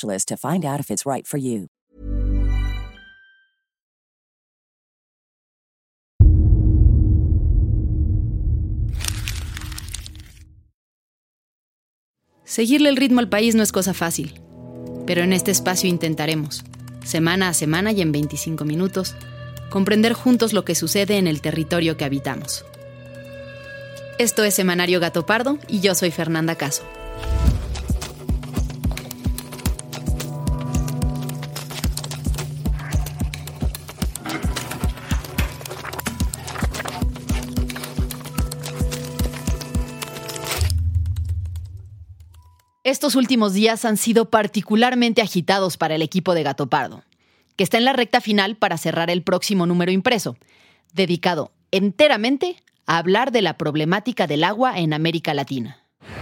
to find out if it's right for you. Seguirle el ritmo al país no es cosa fácil, pero en este espacio intentaremos, semana a semana y en 25 minutos, comprender juntos lo que sucede en el territorio que habitamos. Esto es Semanario Gato Pardo y yo soy Fernanda Caso. Estos últimos días han sido particularmente agitados para el equipo de Gato Pardo, que está en la recta final para cerrar el próximo número impreso, dedicado enteramente a hablar de la problemática del agua en América Latina.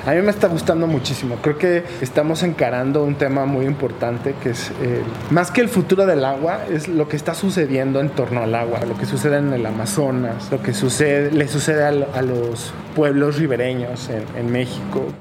A mí me está gustando muchísimo. Creo que estamos encarando un tema muy importante que es, más que el futuro del agua, es lo que está sucediendo en torno al agua, lo que sucede en el Amazonas, lo que sucede, le sucede a, los pueblos ribereños en México.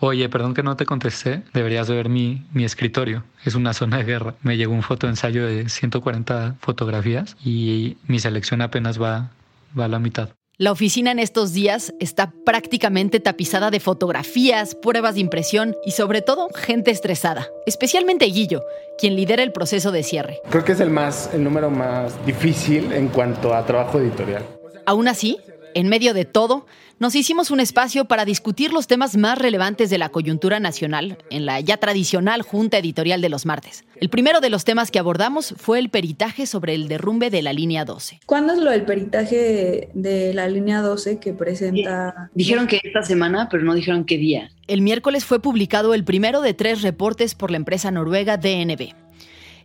Oye, perdón que no te contesté. Deberías de ver mi, mi escritorio. Es una zona de guerra. Me llegó un fotoensayo de 140 fotografías y mi selección apenas va, va a la mitad. La oficina en estos días está prácticamente tapizada de fotografías, pruebas de impresión y sobre todo gente estresada, especialmente Guillo, quien lidera el proceso de cierre. Creo que es el más el número más difícil en cuanto a trabajo editorial. Aún así, en medio de todo, nos hicimos un espacio para discutir los temas más relevantes de la coyuntura nacional en la ya tradicional Junta Editorial de los martes. El primero de los temas que abordamos fue el peritaje sobre el derrumbe de la línea 12. ¿Cuándo es lo del peritaje de la línea 12 que presenta? Dijeron que esta semana, pero no dijeron qué día. El miércoles fue publicado el primero de tres reportes por la empresa noruega DNB,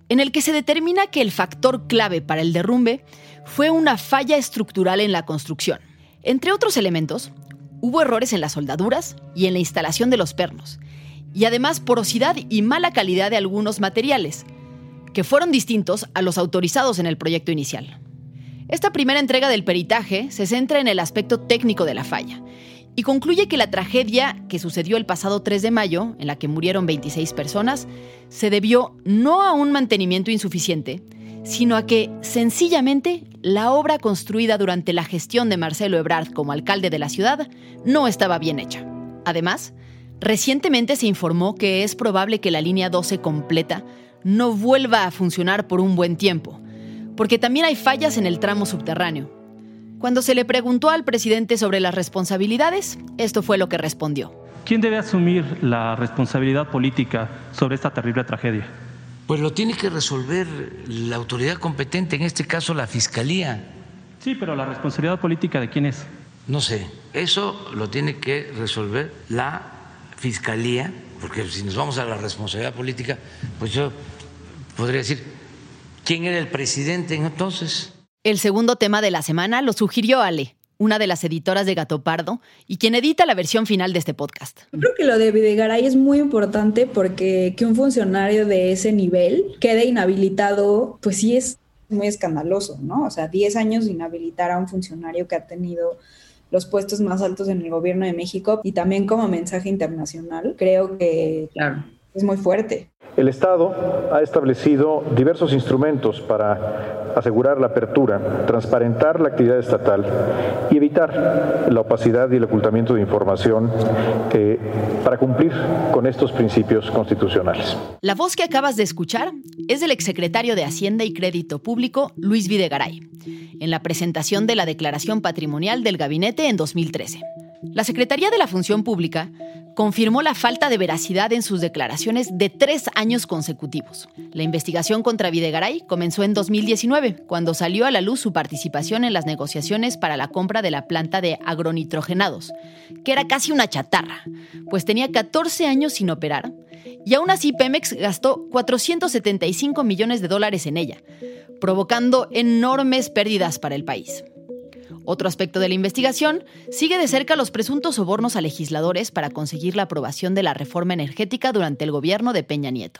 en el que se determina que el factor clave para el derrumbe fue una falla estructural en la construcción. Entre otros elementos, hubo errores en las soldaduras y en la instalación de los pernos, y además porosidad y mala calidad de algunos materiales, que fueron distintos a los autorizados en el proyecto inicial. Esta primera entrega del peritaje se centra en el aspecto técnico de la falla y concluye que la tragedia que sucedió el pasado 3 de mayo, en la que murieron 26 personas, se debió no a un mantenimiento insuficiente, sino a que, sencillamente, la obra construida durante la gestión de Marcelo Ebrard como alcalde de la ciudad no estaba bien hecha. Además, recientemente se informó que es probable que la línea 12 completa no vuelva a funcionar por un buen tiempo, porque también hay fallas en el tramo subterráneo. Cuando se le preguntó al presidente sobre las responsabilidades, esto fue lo que respondió. ¿Quién debe asumir la responsabilidad política sobre esta terrible tragedia? Pues lo tiene que resolver la autoridad competente, en este caso la Fiscalía. Sí, pero la responsabilidad política de quién es? No sé, eso lo tiene que resolver la Fiscalía, porque si nos vamos a la responsabilidad política, pues yo podría decir, ¿quién era el presidente entonces? El segundo tema de la semana lo sugirió Ale una de las editoras de Gato Pardo y quien edita la versión final de este podcast. Yo creo que lo de Videgaray es muy importante porque que un funcionario de ese nivel quede inhabilitado, pues sí es muy escandaloso, ¿no? O sea, 10 años inhabilitar a un funcionario que ha tenido los puestos más altos en el gobierno de México y también como mensaje internacional, creo que claro es muy fuerte. El Estado ha establecido diversos instrumentos para asegurar la apertura, transparentar la actividad estatal y evitar la opacidad y el ocultamiento de información eh, para cumplir con estos principios constitucionales. La voz que acabas de escuchar es del exsecretario de Hacienda y Crédito Público, Luis Videgaray, en la presentación de la Declaración Patrimonial del Gabinete en 2013. La Secretaría de la Función Pública confirmó la falta de veracidad en sus declaraciones de tres años consecutivos. La investigación contra Videgaray comenzó en 2019, cuando salió a la luz su participación en las negociaciones para la compra de la planta de agronitrogenados, que era casi una chatarra, pues tenía 14 años sin operar, y aún así Pemex gastó 475 millones de dólares en ella, provocando enormes pérdidas para el país. Otro aspecto de la investigación sigue de cerca los presuntos sobornos a legisladores para conseguir la aprobación de la reforma energética durante el gobierno de Peña Nieto.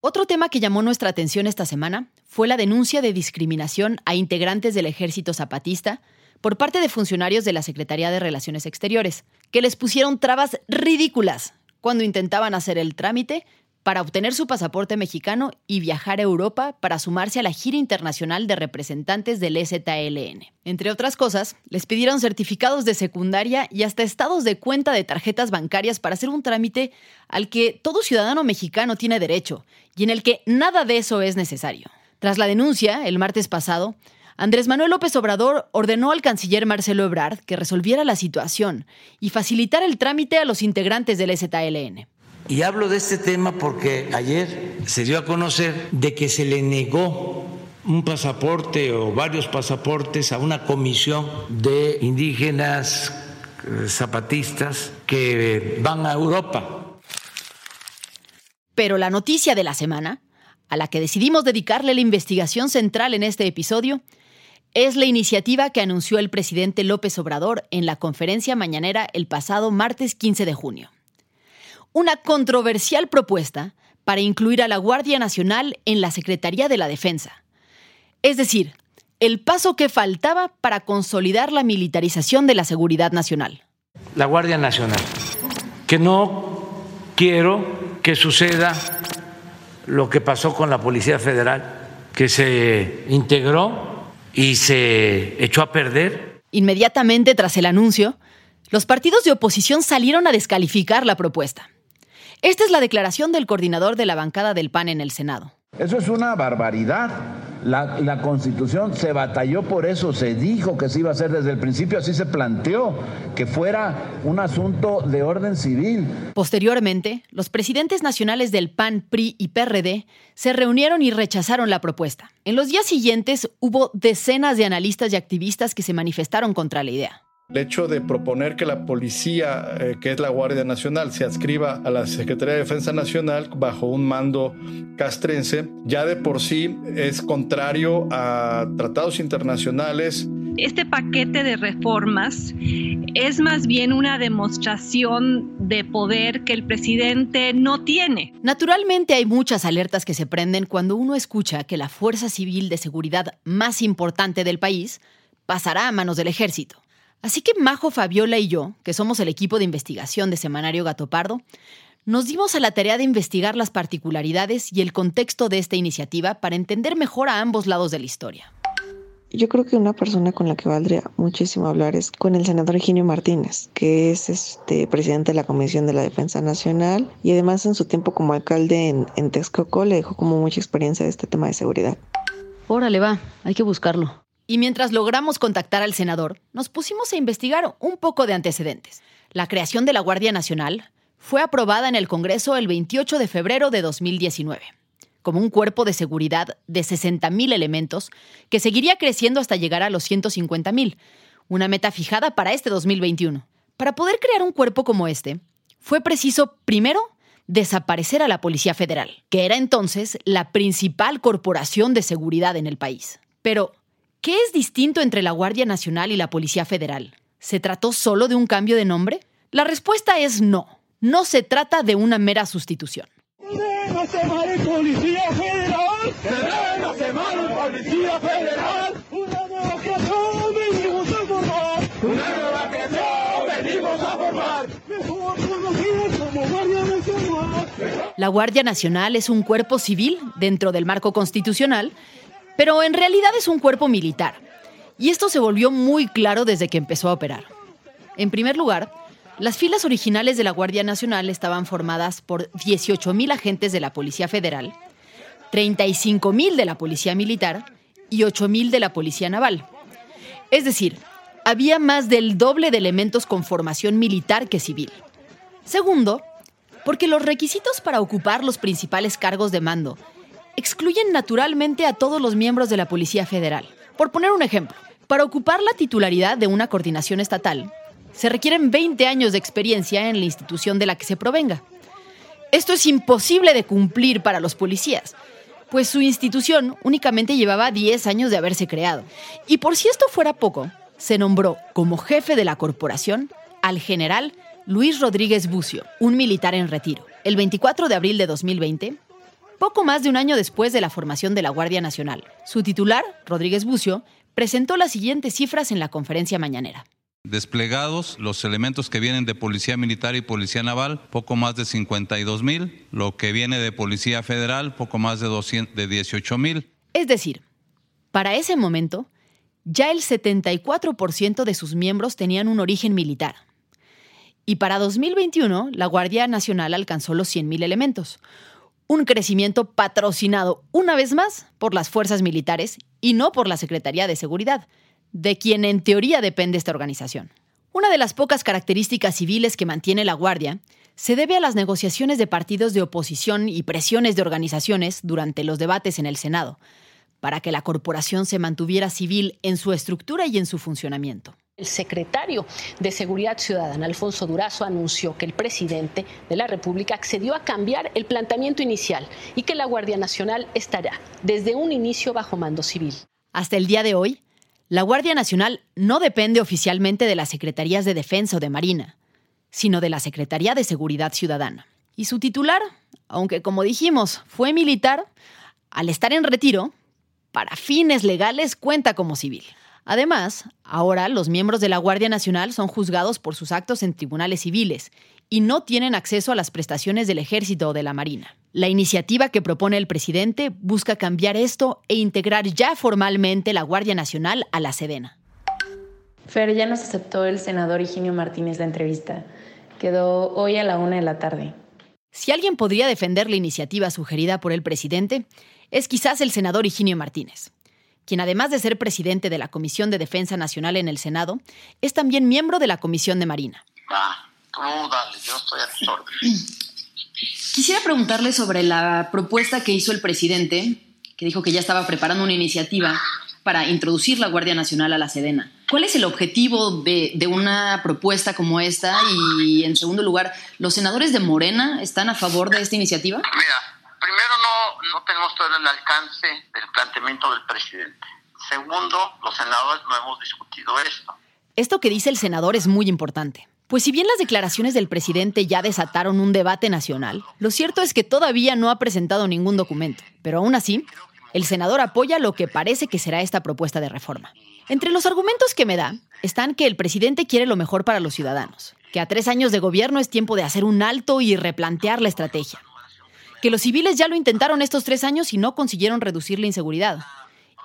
Otro tema que llamó nuestra atención esta semana fue la denuncia de discriminación a integrantes del ejército zapatista por parte de funcionarios de la Secretaría de Relaciones Exteriores, que les pusieron trabas ridículas cuando intentaban hacer el trámite para obtener su pasaporte mexicano y viajar a Europa para sumarse a la gira internacional de representantes del EZLN. Entre otras cosas, les pidieron certificados de secundaria y hasta estados de cuenta de tarjetas bancarias para hacer un trámite al que todo ciudadano mexicano tiene derecho y en el que nada de eso es necesario. Tras la denuncia, el martes pasado, Andrés Manuel López Obrador ordenó al canciller Marcelo Ebrard que resolviera la situación y facilitara el trámite a los integrantes del EZLN. Y hablo de este tema porque ayer se dio a conocer de que se le negó un pasaporte o varios pasaportes a una comisión de indígenas eh, zapatistas que van a Europa. Pero la noticia de la semana, a la que decidimos dedicarle la investigación central en este episodio, es la iniciativa que anunció el presidente López Obrador en la conferencia mañanera el pasado martes 15 de junio una controversial propuesta para incluir a la Guardia Nacional en la Secretaría de la Defensa. Es decir, el paso que faltaba para consolidar la militarización de la seguridad nacional. La Guardia Nacional. Que no quiero que suceda lo que pasó con la Policía Federal, que se integró y se echó a perder. Inmediatamente tras el anuncio, los partidos de oposición salieron a descalificar la propuesta. Esta es la declaración del coordinador de la bancada del PAN en el Senado. Eso es una barbaridad. La, constitución se batalló por eso, se dijo que se iba a hacer desde el principio, así se planteó, que fuera un asunto de orden civil. Posteriormente, los presidentes nacionales del PAN, PRI y PRD se reunieron y rechazaron la propuesta. En los días siguientes hubo decenas de analistas y activistas que se manifestaron contra la idea. El hecho de proponer que la policía, eh, que es la Guardia Nacional, se adscriba a la Secretaría de Defensa Nacional bajo un mando castrense, ya de por sí es contrario a tratados internacionales. Este paquete de reformas es más bien una demostración de poder que el presidente no tiene. Naturalmente hay muchas alertas que se prenden cuando uno escucha que la fuerza civil de seguridad más importante del país pasará a manos del ejército. Así que Majo, Fabiola y yo, que somos el equipo de investigación de Semanario Gato Pardo, nos dimos a la tarea de investigar las particularidades y el contexto de esta iniciativa para entender mejor a ambos lados de la historia. Yo creo que una persona con la que valdría muchísimo hablar es con el senador Eugenio Martínez, que es este presidente de la Comisión de la Defensa Nacional y además en su tiempo como alcalde en, en Texcoco le dejó como mucha experiencia de este tema de seguridad. Órale, va, hay que buscarlo. Y mientras logramos contactar al senador, nos pusimos a investigar un poco de antecedentes. La creación de la Guardia Nacional fue aprobada en el Congreso el 28 de febrero de 2019, como un cuerpo de seguridad de 60.000 elementos que seguiría creciendo hasta llegar a los 150.000, una meta fijada para este 2021. Para poder crear un cuerpo como este, fue preciso, primero, desaparecer a la Policía Federal, que era entonces la principal corporación de seguridad en el país. Pero, ¿Qué es distinto entre la Guardia Nacional y la Policía Federal? ¿Se trató solo de un cambio de nombre? La respuesta es no. No se trata de una mera sustitución. Policía Federal! Policía Federal! ¡Una nueva creación venimos a formar! ¡Una nueva creación venimos a formar! Mejor conocida como Guardia Nacional! La Guardia Nacional es un cuerpo civil dentro del marco constitucional, pero en realidad es un cuerpo militar. Y esto se volvió muy claro desde que empezó a operar. En primer lugar, las filas originales de la Guardia Nacional estaban formadas por 18.000 agentes de la Policía Federal, 35.000 de la Policía Militar y 8.000 de la Policía Naval. Es decir, había más del doble de elementos con formación militar que civil. Segundo, porque los requisitos para ocupar los principales cargos de mando excluyen naturalmente a todos los miembros de la Policía Federal. Por poner un ejemplo, para ocupar la titularidad de una coordinación estatal, se requieren 20 años de experiencia en la institución de la que se provenga. Esto es imposible de cumplir para los policías, pues su institución únicamente llevaba 10 años de haberse creado. Y por si esto fuera poco, se nombró como jefe de la corporación al general Luis Rodríguez Bucio, un militar en retiro. El 24 de abril de 2020, poco más de un año después de la formación de la Guardia Nacional, su titular, Rodríguez Bucio, presentó las siguientes cifras en la conferencia mañanera. Desplegados los elementos que vienen de Policía Militar y Policía Naval, poco más de 52 mil. Lo que viene de Policía Federal, poco más de, 200, de 18 mil. Es decir, para ese momento, ya el 74% de sus miembros tenían un origen militar. Y para 2021, la Guardia Nacional alcanzó los 100.000 elementos. Un crecimiento patrocinado una vez más por las fuerzas militares y no por la Secretaría de Seguridad, de quien en teoría depende esta organización. Una de las pocas características civiles que mantiene la Guardia se debe a las negociaciones de partidos de oposición y presiones de organizaciones durante los debates en el Senado, para que la corporación se mantuviera civil en su estructura y en su funcionamiento. El secretario de Seguridad Ciudadana, Alfonso Durazo, anunció que el presidente de la República accedió a cambiar el planteamiento inicial y que la Guardia Nacional estará desde un inicio bajo mando civil. Hasta el día de hoy, la Guardia Nacional no depende oficialmente de las Secretarías de Defensa o de Marina, sino de la Secretaría de Seguridad Ciudadana. Y su titular, aunque como dijimos fue militar, al estar en retiro, para fines legales cuenta como civil. Además, ahora los miembros de la Guardia Nacional son juzgados por sus actos en tribunales civiles y no tienen acceso a las prestaciones del ejército o de la Marina. La iniciativa que propone el presidente busca cambiar esto e integrar ya formalmente la Guardia Nacional a la Sedena. Fer, ya nos aceptó el senador Higinio Martínez la entrevista. Quedó hoy a la una de la tarde. Si alguien podría defender la iniciativa sugerida por el presidente, es quizás el senador Higinio Martínez quien además de ser presidente de la Comisión de Defensa Nacional en el Senado, es también miembro de la Comisión de Marina. Ah, tú dale, yo estoy a tu orden. Quisiera preguntarle sobre la propuesta que hizo el presidente, que dijo que ya estaba preparando una iniciativa para introducir la Guardia Nacional a la Sedena. ¿Cuál es el objetivo de, de, una propuesta como esta? Y en segundo lugar, ¿los senadores de Morena están a favor de esta iniciativa? Mira, primero no, tenemos todo el alcance del planteamiento del presidente. Segundo, los senadores no hemos discutido esto. Esto que dice el senador es muy importante. Pues si bien las declaraciones del presidente ya desataron un debate nacional, lo cierto es que todavía no ha presentado ningún documento. Pero aún así, el senador apoya lo que parece que será esta propuesta de reforma. Entre los argumentos que me da están que el presidente quiere lo mejor para los ciudadanos, que a tres años de gobierno es tiempo de hacer un alto y replantear la estrategia, que los civiles ya lo intentaron estos tres años y no consiguieron reducir la inseguridad.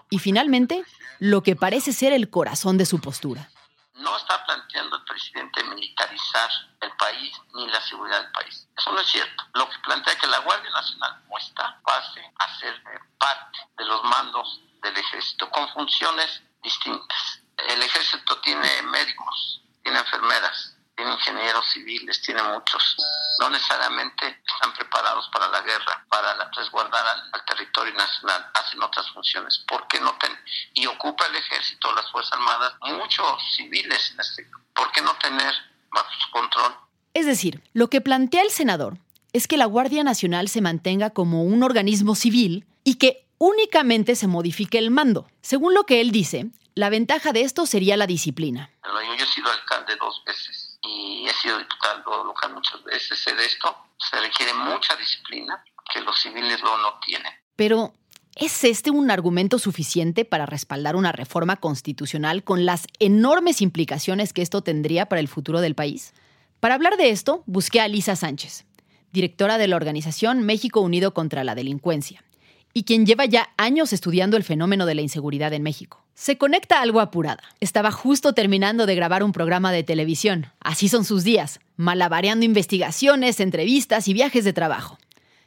Y finalmente, lo que parece ser el corazón de su postura. No está planteando el presidente militarizar el país ni la seguridad del país. Eso no es cierto. Lo que plantea es que la Guardia Nacional muestra pase a ser parte de los mandos del ejército con funciones distintas. El ejército tiene médicos, tiene enfermeras, tiene ingenieros civiles, tiene muchos. No necesariamente están preparados para la guerra, para resguardar al, territorio nacional, hacen otras funciones. ¿Por qué no ten y ocupa el ejército, las Fuerzas Armadas, muchos civiles en este. ¿Por qué no tener bajo su control? Es decir, lo que plantea el senador es que la Guardia Nacional se mantenga como un organismo civil y que únicamente se modifique el mando. Según lo que él dice, la ventaja de esto sería la disciplina. Yo he sido alcalde dos veces y he sido diputado local muchas veces, sé de esto, se requiere mucha disciplina que los civiles lo no tienen. Pero, ¿es este un argumento suficiente para respaldar una reforma constitucional con las enormes implicaciones que esto tendría para el futuro del país? Para hablar de esto, busqué a Lisa Sánchez, directora de la organización México Unido contra la Delincuencia, y quien lleva ya años estudiando el fenómeno de la inseguridad en México. Se conecta algo apurada. Estaba justo terminando de grabar un programa de televisión. Así son sus días, malabareando investigaciones, entrevistas y viajes de trabajo.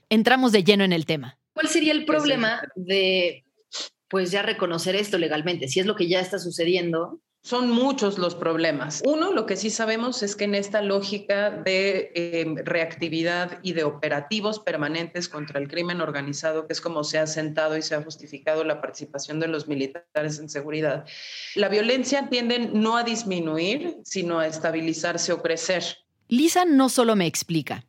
Entramos de lleno en el tema. ¿Cuál sería el problema de pues ya reconocer esto legalmente? Si es lo que ya está sucediendo, son muchos los problemas. Uno, lo que sí sabemos es que en esta lógica de em, reactividad y de operativos permanentes contra el crimen organizado, que es como se ha sentado y se ha justificado la participación de los militares en seguridad, la violencia tiende no a disminuir, sino a estabilizarse o crecer. Lisa no solo me explica,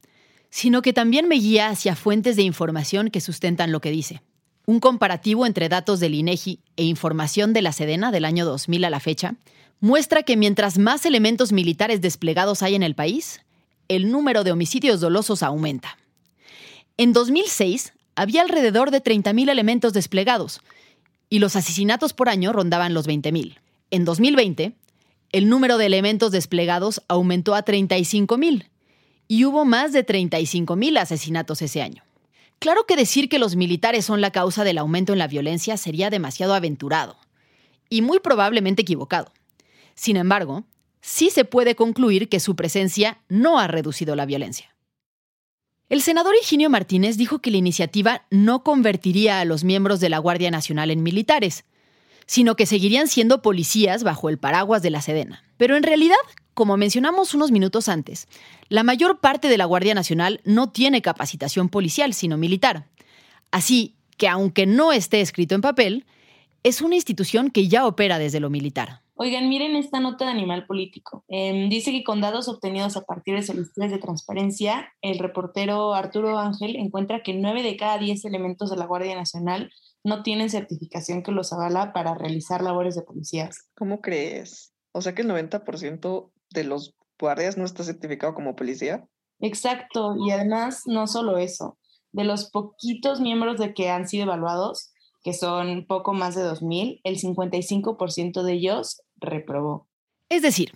sino que también me guía hacia fuentes de información que sustentan lo que dice. Un comparativo entre datos del INEGI e información de la Sedena del año 2000 a la fecha muestra que mientras más elementos militares desplegados hay en el país, el número de homicidios dolosos aumenta. En 2006 había alrededor de 30.000 elementos desplegados y los asesinatos por año rondaban los 20.000. En 2020, el número de elementos desplegados aumentó a 35.000 y hubo más de 35.000 asesinatos ese año. Claro que decir que los militares son la causa del aumento en la violencia sería demasiado aventurado y muy probablemente equivocado. Sin embargo, sí se puede concluir que su presencia no ha reducido la violencia. El senador Higinio Martínez dijo que la iniciativa no convertiría a los miembros de la Guardia Nacional en militares, sino que seguirían siendo policías bajo el paraguas de la Sedena. Pero en realidad, como mencionamos unos minutos antes, la mayor parte de la Guardia Nacional no tiene capacitación policial, sino militar. Así que, aunque no esté escrito en papel, es una institución que ya opera desde lo militar. Oigan, miren esta nota de Animal Político. Em, dice que con datos obtenidos a partir de solicitudes de transparencia, el reportero Arturo Ángel encuentra que 9 de cada 10 elementos de la Guardia Nacional no tienen certificación que los avala para realizar labores de policías. ¿Cómo crees? O sea que el 90% de los guardias no está certificado como policía. Exacto, y además no solo eso, de los poquitos miembros de que han sido evaluados, que son poco más de 2.000, el 55% de ellos reprobó. Es decir,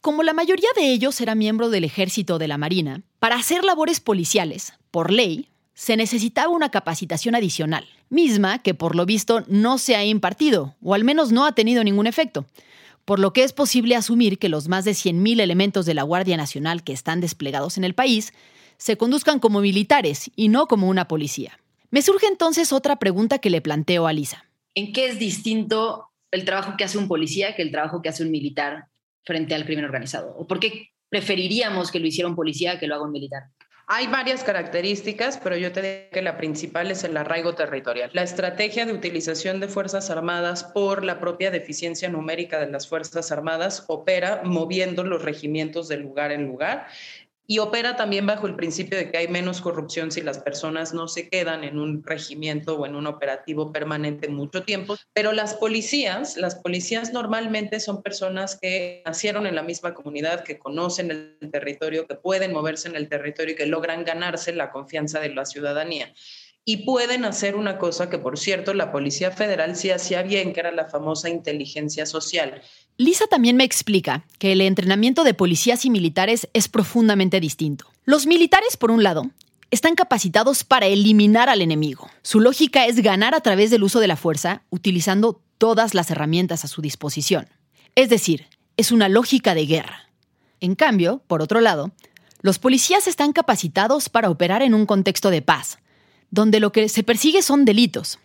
como la mayoría de ellos era miembro del ejército o de la marina, para hacer labores policiales, por ley, se necesitaba una capacitación adicional, misma que por lo visto no se ha impartido, o al menos no ha tenido ningún efecto, por lo que es posible asumir que los más de 100.000 elementos de la Guardia Nacional que están desplegados en el país se conduzcan como militares y no como una policía. Me surge entonces otra pregunta que le planteo a Lisa. ¿En qué es distinto el trabajo que hace un policía que el trabajo que hace un militar frente al crimen organizado? ¿O por qué preferiríamos que lo hiciera un policía que lo haga un militar? Hay varias características, pero yo te diría que la principal es el arraigo territorial. La estrategia de utilización de Fuerzas Armadas por la propia deficiencia numérica de las Fuerzas Armadas opera moviendo los regimientos de lugar en lugar y opera también bajo el principio de que hay menos corrupción si las personas no se quedan en un regimiento o en un operativo permanente mucho tiempo. Pero las policías, las policías normalmente son personas que nacieron en la misma comunidad, que conocen el territorio, que pueden moverse en el territorio y que logran ganarse la confianza de la ciudadanía y pueden hacer una cosa que, por cierto, la Policía Federal sí hacía bien, que era la famosa inteligencia social. Lisa también me explica que el entrenamiento de policías y militares es profundamente distinto. Los militares, por un lado, están capacitados para eliminar al enemigo. Su lógica es ganar a través del uso de la fuerza, utilizando todas las herramientas a su disposición. Es decir, es una lógica de guerra. En cambio, por otro lado, los policías están capacitados para operar en un contexto de paz, donde lo que se persigue son delitos.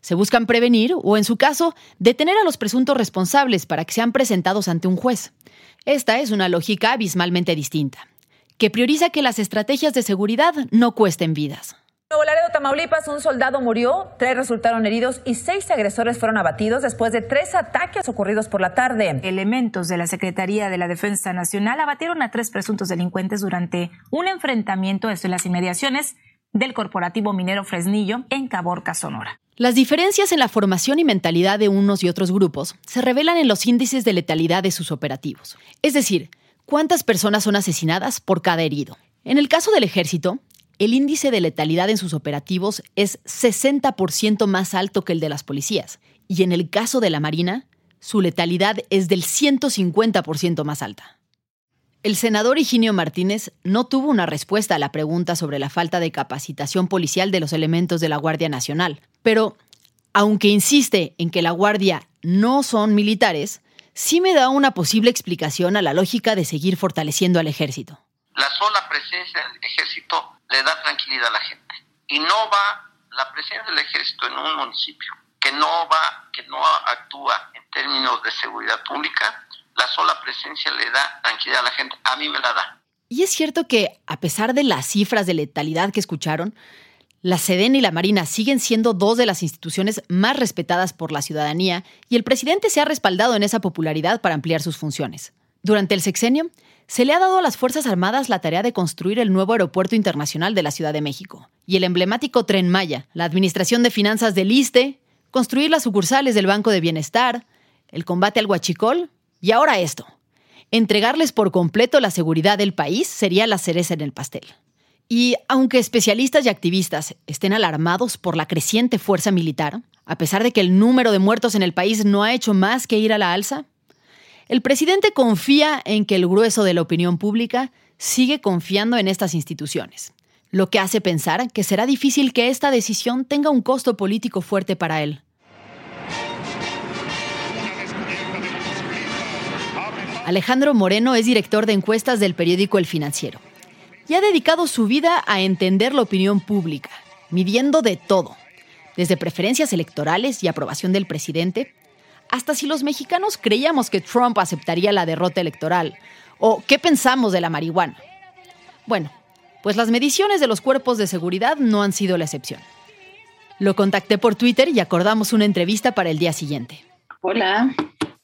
Se buscan prevenir o, en su caso, detener a los presuntos responsables para que sean presentados ante un juez. Esta es una lógica abismalmente distinta, que prioriza que las estrategias de seguridad no cuesten vidas. En Laredo, Tamaulipas, un soldado murió, tres resultaron heridos y seis agresores fueron abatidos después de tres ataques ocurridos por la tarde. Elementos de la Secretaría de la Defensa Nacional abatieron a tres presuntos delincuentes durante un enfrentamiento, esto en las inmediaciones del corporativo minero Fresnillo en Caborca, Sonora. Las diferencias en la formación y mentalidad de unos y otros grupos se revelan en los índices de letalidad de sus operativos, es decir, cuántas personas son asesinadas por cada herido. En el caso del ejército, el índice de letalidad en sus operativos es 60% más alto que el de las policías, y en el caso de la Marina, su letalidad es del 150% más alta. El senador Higinio Martínez no tuvo una respuesta a la pregunta sobre la falta de capacitación policial de los elementos de la Guardia Nacional, pero aunque insiste en que la Guardia no son militares, sí me da una posible explicación a la lógica de seguir fortaleciendo al ejército. La sola presencia del ejército le da tranquilidad a la gente. Y no va la presencia del ejército en un municipio que no va, que no actúa en términos de seguridad pública, la sola presencia le da tranquilidad a la gente. A mí me la da. Y es cierto que, a pesar de las cifras de letalidad que escucharon, la SEDEN y la Marina siguen siendo dos de las instituciones más respetadas por la ciudadanía y el presidente se ha respaldado en esa popularidad para ampliar sus funciones. Durante el sexenio, se le ha dado a las Fuerzas Armadas la tarea de construir el nuevo aeropuerto internacional de la Ciudad de México y el emblemático Tren Maya, la administración de finanzas del ISTE, construir las sucursales del Banco de Bienestar, el combate al huachicol y ahora esto. Entregarles por completo la seguridad del país sería la cereza en el pastel. Y aunque especialistas y activistas estén alarmados por la creciente fuerza militar, a pesar de que el número de muertos en el país no ha hecho más que ir a la alza, el presidente confía en que el grueso de la opinión pública sigue confiando en estas instituciones, lo que hace pensar que será difícil que esta decisión tenga un costo político fuerte para él. Alejandro Moreno es director de encuestas del periódico El Financiero y ha dedicado su vida a entender la opinión pública, midiendo de todo, desde preferencias electorales y aprobación del presidente, hasta si los mexicanos creíamos que Trump aceptaría la derrota electoral, o qué pensamos de la marihuana. Bueno, pues las mediciones de los cuerpos de seguridad no han sido la excepción. Lo contacté por Twitter y acordamos una entrevista para el día siguiente. Hola.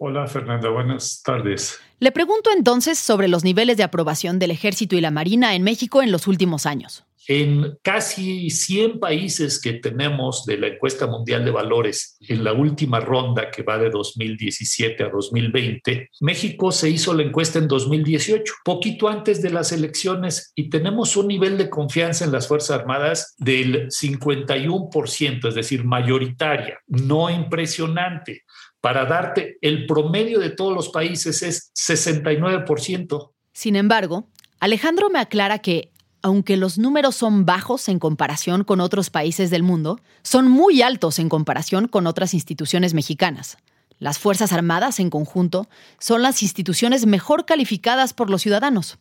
Hola Fernanda, buenas tardes. Le pregunto entonces sobre los niveles de aprobación del ejército y la marina en México en los últimos años. En casi 100 países que tenemos de la encuesta mundial de valores, en la última ronda que va de 2017 a 2020, México se hizo la encuesta en 2018, poquito antes de las elecciones, y tenemos un nivel de confianza en las Fuerzas Armadas del 51%, es decir, mayoritaria, no impresionante. Para darte el promedio de todos los países es 69%. Sin embargo, Alejandro me aclara que, aunque los números son bajos en comparación con otros países del mundo, son muy altos en comparación con otras instituciones mexicanas. Las Fuerzas Armadas, en conjunto, son las instituciones mejor calificadas por los ciudadanos.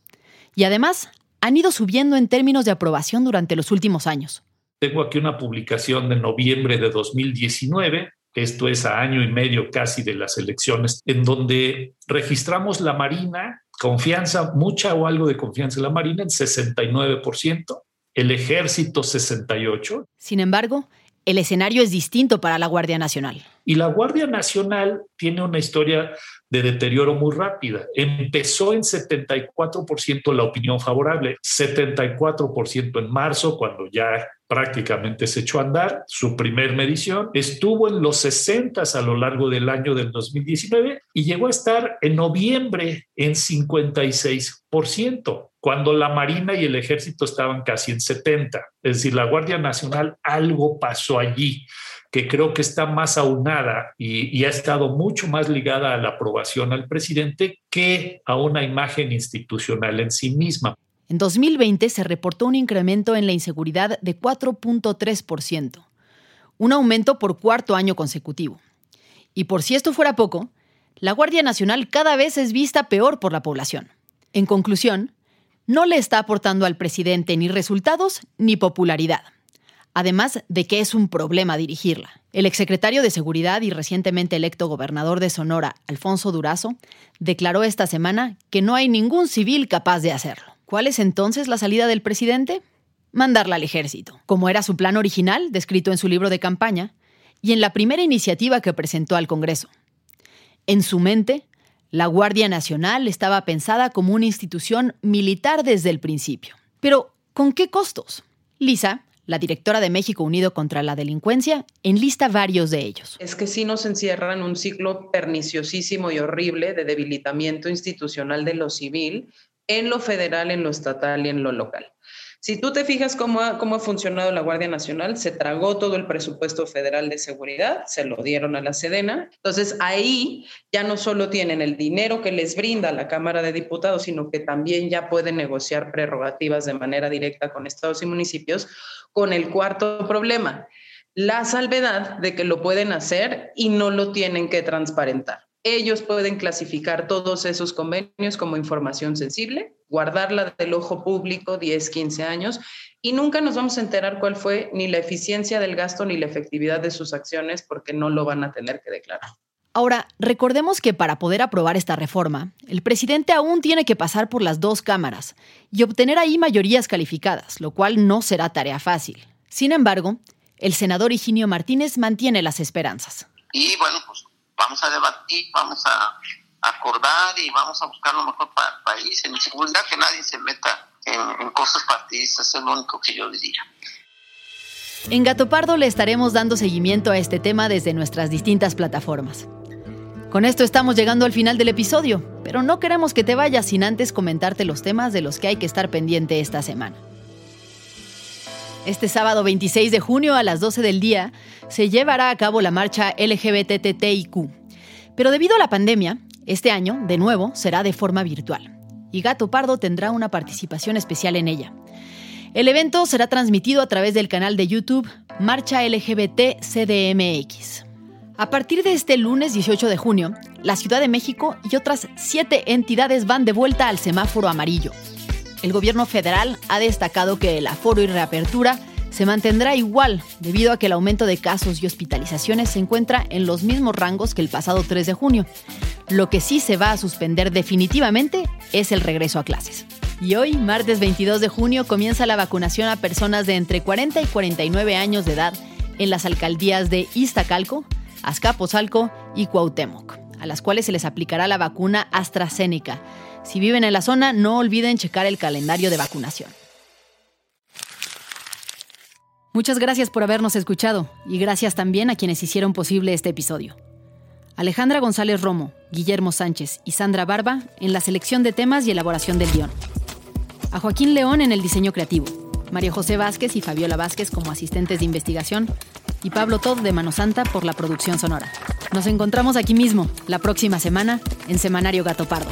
Y además, han ido subiendo en términos de aprobación durante los últimos años. Tengo aquí una publicación de noviembre de 2019 esto es a año y medio casi de las elecciones, en donde registramos la Marina, confianza, mucha o algo de confianza en la Marina, en 69%, el Ejército 68%. Sin embargo, el escenario es distinto para la Guardia Nacional. Y la Guardia Nacional tiene una historia de deterioro muy rápida. Empezó en 74% la opinión favorable, 74% en marzo, cuando ya prácticamente se echó a andar su primer medición, estuvo en los 60 a lo largo del año del 2019 y llegó a estar en noviembre en 56%, cuando la Marina y el Ejército estaban casi en 70. Es decir, la Guardia Nacional algo pasó allí que creo que está más aunada y, ha estado mucho más ligada a la aprobación al presidente que a una imagen institucional en sí misma. En 2020 se reportó un incremento en la inseguridad de 4.3%, un aumento por cuarto año consecutivo. Y por si esto fuera poco, la Guardia Nacional cada vez es vista peor por la población. En conclusión, no le está aportando al presidente ni resultados ni popularidad, además de que es un problema dirigirla. El exsecretario de Seguridad y recientemente electo gobernador de Sonora, Alfonso Durazo, declaró esta semana que no hay ningún civil capaz de hacerlo. ¿Cuál es entonces la salida del presidente? Mandarla al ejército, como era su plan original, descrito en su libro de campaña, y en la primera iniciativa que presentó al Congreso. En su mente, la Guardia Nacional estaba pensada como una institución militar desde el principio. Pero, ¿con qué costos? Lisa, la directora de México Unido contra la Delincuencia, enlista varios de ellos. Es que sí nos encierra en un ciclo perniciosísimo y horrible de debilitamiento institucional de lo civil en lo federal, en lo estatal y en lo local. Si tú te fijas cómo ha, cómo ha funcionado la Guardia Nacional, se tragó todo el presupuesto federal de seguridad, se lo dieron a la Sedena. Entonces ahí ya no solo tienen el dinero que les brinda la Cámara de Diputados, sino que también ya pueden negociar prerrogativas de manera directa con estados y municipios. Con el cuarto problema, la salvedad de que lo pueden hacer y no lo tienen que transparentar. Ellos pueden clasificar todos esos convenios como información sensible, guardarla del ojo público 10, 15 años y nunca nos vamos a enterar cuál fue ni la eficiencia del gasto ni la efectividad de sus acciones porque no lo van a tener que declarar. Ahora, recordemos que para poder aprobar esta reforma, el presidente aún tiene que pasar por las dos cámaras y obtener ahí mayorías calificadas, lo cual no será tarea fácil. Sin embargo, el senador Higinio Martínez mantiene las esperanzas. Y bueno, pues vamos a debatir, vamos a acordar y vamos a buscar lo mejor para el país, en seguridad que nadie se meta en, cosas partidistas, es lo único que yo diría. En Gato Pardo le estaremos dando seguimiento a este tema desde nuestras distintas plataformas. Con esto estamos llegando al final del episodio, pero no queremos que te vayas sin antes comentarte los temas de los que hay que estar pendiente esta semana. Este sábado 26 de junio a las 12 del día se llevará a cabo la marcha LGBTTIQ. Pero debido a la pandemia, este año, de nuevo, será de forma virtual. Y Gato Pardo tendrá una participación especial en ella. El evento será transmitido a través del canal de YouTube Marcha LGBT CDMX. A partir de este lunes 18 de junio, la Ciudad de México y otras siete entidades van de vuelta al semáforo amarillo. El gobierno federal ha destacado que el aforo y reapertura se mantendrá igual debido a que el aumento de casos y hospitalizaciones se encuentra en los mismos rangos que el pasado 3 de junio. Lo que sí se va a suspender definitivamente es el regreso a clases. Y hoy, martes 22 de junio, comienza la vacunación a personas de entre 40 y 49 años de edad en las alcaldías de Iztacalco, Azcapotzalco y Cuauhtémoc, a las cuales se les aplicará la vacuna AstraZeneca si viven en la zona, no olviden checar el calendario de vacunación. Muchas gracias por habernos escuchado y gracias también a quienes hicieron posible este episodio. Alejandra González Romo, Guillermo Sánchez y Sandra Barba en la selección de temas y elaboración del guion. A Joaquín León en el diseño creativo. María José Vázquez y Fabiola Vázquez como asistentes de investigación y Pablo Todd de Mano Santa por la producción sonora. Nos encontramos aquí mismo, la próxima semana, en Semanario Gato Pardo.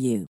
you.